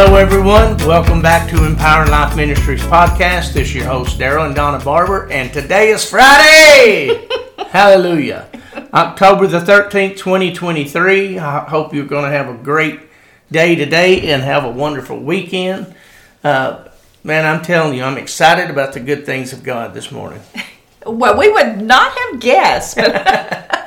Hello, everyone. Welcome back to Empowering Life Ministries podcast. This is your host, Daryl and Donna Barber, and today is Friday. Hallelujah. October the 13th, 2023. I hope you're going to have a great day today and have a wonderful weekend. Uh, man, I'm telling you, I'm excited about the good things of God this morning. Well, we would not have guessed, but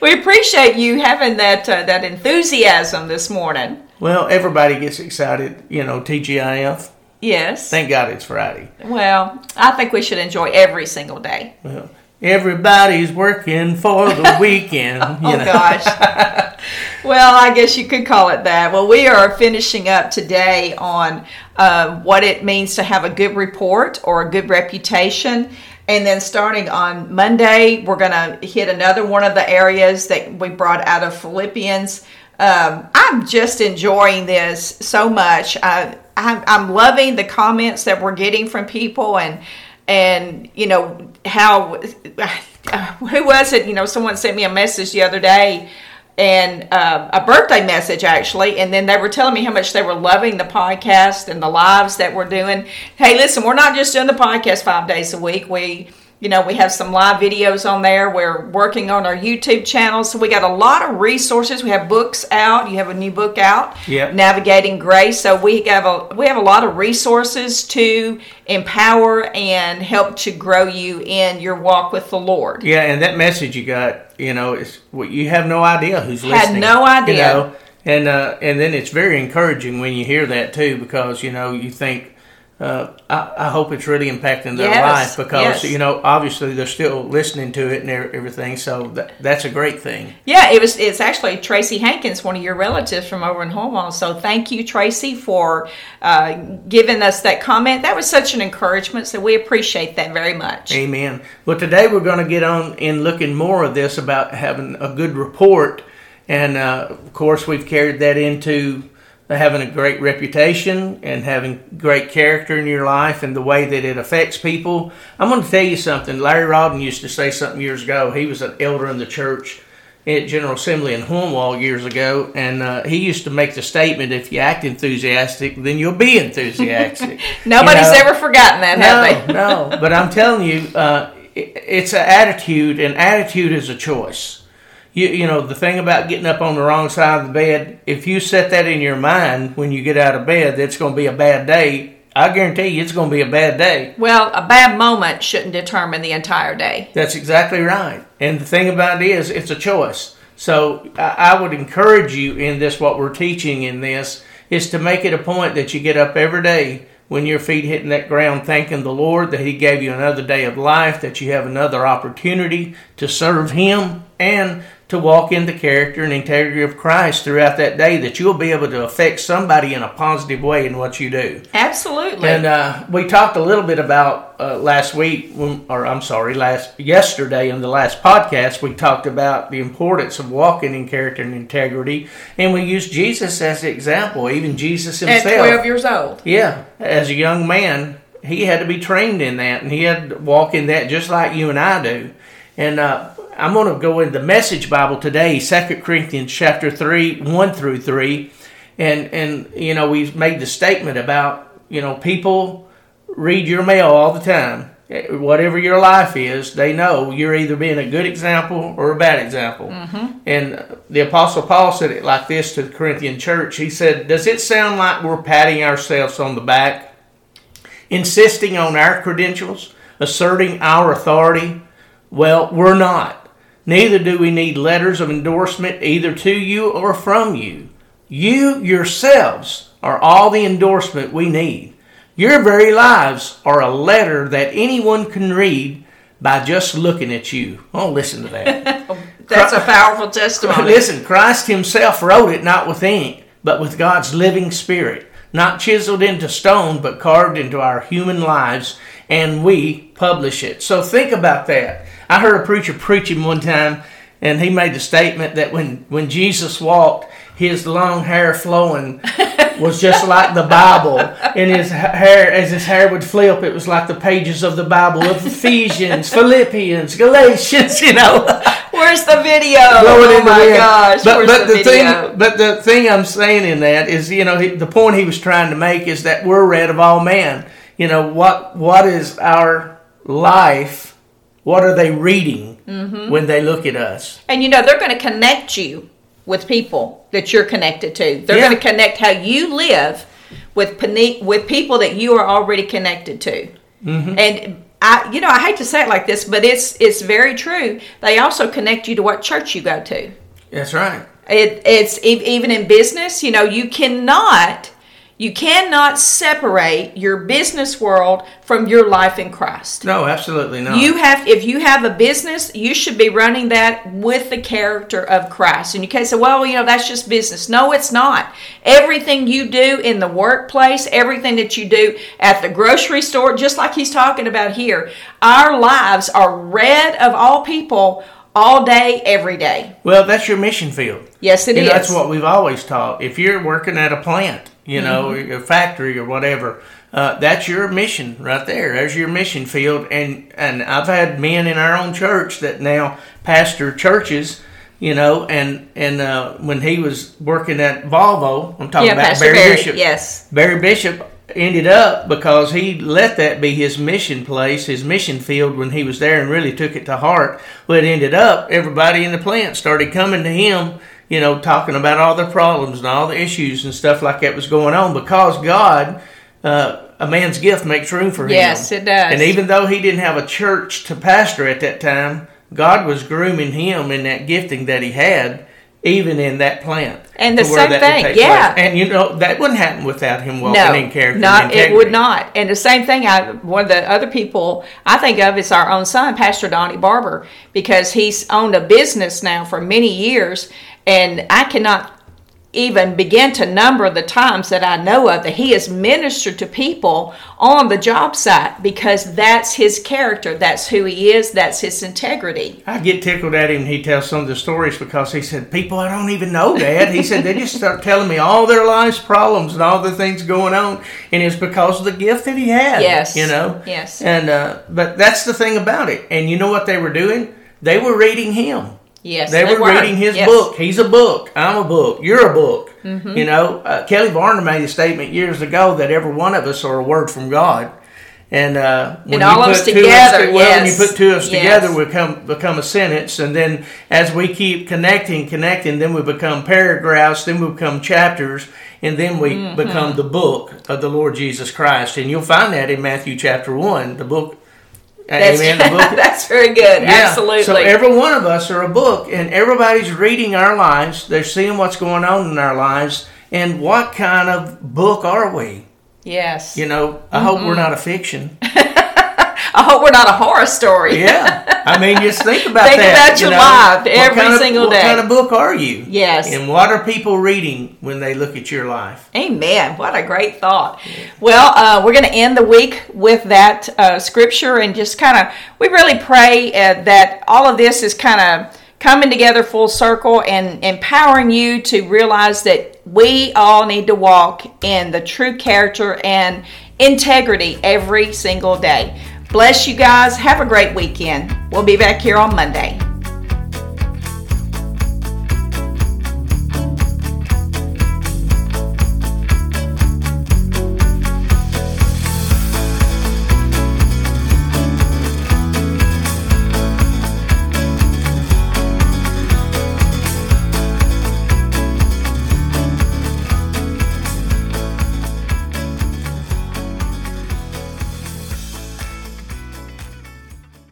we appreciate you having that uh, that enthusiasm this morning. Well, everybody gets excited, you know, TGIF. Yes. Thank God it's Friday. Well, I think we should enjoy every single day. Well, everybody's working for the weekend. oh gosh. well, I guess you could call it that. Well, we are finishing up today on uh, what it means to have a good report or a good reputation. And then starting on Monday, we're going to hit another one of the areas that we brought out of Philippians. Um, I'm just enjoying this so much. I, I'm, I'm loving the comments that we're getting from people and and you know how who was it you know someone sent me a message the other day and uh, a birthday message actually and then they were telling me how much they were loving the podcast and the lives that we're doing. Hey listen we're not just doing the podcast five days a week. We you know we have some live videos on there we're working on our youtube channel so we got a lot of resources we have books out you have a new book out Yep. navigating grace so we have a we have a lot of resources to empower and help to grow you in your walk with the lord Yeah, and that message you got, you know, is well, you have no idea who's listening. Had no idea. You know? And uh, and then it's very encouraging when you hear that too, because you know you think, uh, I, I hope it's really impacting their Yes, life because yes. you know obviously they're still listening to it and everything, so that, that's a great thing. Yeah, it was. It's actually Tracy Hankins, one of your relatives from over in Hormone. So thank you, Tracy, for uh, giving us that comment. That was such an encouragement. So we appreciate that very much. Amen. Well, today we're going to get on in looking more of this about having a good report, and uh, of course we've carried that into having a great reputation and having great character in your life and the way that it affects people. I'm going to tell you something. Larry Rodden used to say something years ago. He was an elder in the church at General Assembly in Hornwall years ago, and uh, he used to make the statement: "If you act enthusiastic, then you'll be enthusiastic." Nobody's You know? ever forgotten that, have they? No, no. But I'm telling you, uh, it, it's an attitude, and attitude is a choice. You, you know, the thing about getting up on the wrong side of the bed, if you set that in your mind when you get out of bed, that it's going to be a bad day, I guarantee you it's going to be a bad day. Well, a bad moment shouldn't determine the entire day. That's exactly right. And the thing about it is, it's a choice. So I, I would encourage you in this, what we're teaching in this, is to make it a point that you get up every day when your feet hitting that ground, thanking the Lord that He gave you another day of life, that you have another opportunity to serve Him and to walk in the character and integrity of Christ throughout that day, that you'll be able to affect somebody in a positive way in what you do. Absolutely. And uh, we talked a little bit about uh, last week, when, or I'm sorry, last yesterday in the last podcast, we talked about the importance of walking in character and integrity, and we used Jesus as the example, even Jesus At himself. 12 years old. Yeah, as a young man, he had to be trained in that, and he had to walk in that just like you and I do. And uh, I'm going to go in the Message Bible today, 2 Corinthians chapter three, one through three, and and you know we've made the statement about you know people read your mail all the time. Whatever your life is, they know you're either being a good example or a bad example. Mm-hmm. And the Apostle Paul said it like this to the Corinthian church. He said, Does it sound like we're patting ourselves on the back, insisting on our credentials, asserting our authority? Well, we're not. Neither do we need letters of endorsement either to you or from you. You yourselves are all the endorsement we need. Your very lives are a letter that anyone can read by just looking at you. Oh, listen to that. That's a powerful testimony. Listen, Christ Himself wrote it not with ink, but with God's living Spirit, not chiseled into stone, but carved into our human lives, and we publish it. So think about that. I heard a preacher preaching one time, and he made the statement that when, when Jesus walked, his long hair flowing was just like the Bible, and his hair, as his hair would flip, it was like the pages of the Bible of Ephesians, Philippians, Galatians, you know. Where's the video? oh the my wind. gosh! But, but the, the, thing, but the thing I'm saying in that is, you know, he, the point he was trying to make is that we're read of all men. You know, what what is our life? What are they reading Mm-hmm. when they look at us? And you know, they're going to connect you with people that you're connected to. They're Yeah. going to connect how you live with with people that you are already connected to. Mm-hmm. And I, you know, I hate to say it like this, but it's it's very true. They also connect you to what church you go to. That's right. It, it's even in business. You know, you cannot you cannot separate your business world from your life in Christ. No, absolutely not. You have, if you have a business, you should be running that with the character of Christ. And you can't say, well, you know, that's just business. No, it's not. Everything you do in the workplace, everything that you do at the grocery store, just like he's talking about here, our lives are read of all people all day, every day. well, that's your mission field. Yes, it You is. that's what we've always taught. If you're working at a plant, you know, Mm-hmm. a factory or whatever, uh, that's your mission right there. There's your mission field. And and I've had men in our own church that now pastor churches. You know, and and uh, when he was working at Volvo, I'm talking yeah, about Pastor Barry, Barry. Bishop. Yes. Barry Bishop ended up because he let that be his mission place, his mission field when he was there and really took it to heart. Well, it ended up everybody in the plant started coming to him, you know, talking about all their problems and all the issues and stuff like that was going on because God, uh, a man's gift makes room for him. Yes, it does. And even though he didn't have a church to pastor at that time, God was grooming him in that gifting that he had. Even in that plant, And the same thing, yeah. place. And you know that wouldn't happen without him walking no, character. not it would not. And the same thing, I one of the other people I think of is our own son, Pastor Donnie Barber, because he's owned a business now for many years, and I cannot even begin to number the times that I know of that he has ministered to people on the job site because that's his character, that's who he is, that's his integrity. I get tickled at him. He tells some of the stories because he said, "People I don't even know, Dad." He said they just start telling me all their life's problems and all the things going on, and it's because of the gift that he had. Yes. you know. Yes. And uh, but that's the thing about it. And you know what they were doing? They were reading him. Yes, They, were, reading his Yes. book. He's a book. I'm a book. You're a book. Mm-hmm. You know, uh, Kelley Varner made a statement years ago that every one of us are a word from God. And uh, when And all you of put us two together, to- well, when you put two of us Yes. together, we become become a sentence. And then as we keep connecting, connecting, then we become paragraphs. Then we become chapters, and then we Mm-hmm. become the book of the Lord Jesus Christ. And you'll find that in Matthew chapter one, the book. That's, amen. The book that's very good. yeah. Absolutely. So every one of us are a book, and everybody's reading our lives. They're seeing what's going on in our lives, and what kind of book are we? yes. You know, I hope Mm-hmm. we're not a fiction. I hope we're not a horror story. Yeah, I mean, just think about Think that. Think about you your know. life every kind of- single day. what kind of book are you? Yes. And what are people reading when they look at your life? Amen. What a great thought. Well, uh, we're going to end the week with that uh, scripture and just kind of, we really pray uh, that all of this is kind of coming together full circle and empowering you to realize that we all need to walk in the true character and integrity every single day. Bless you guys. Have a great weekend. We'll be back here on Monday.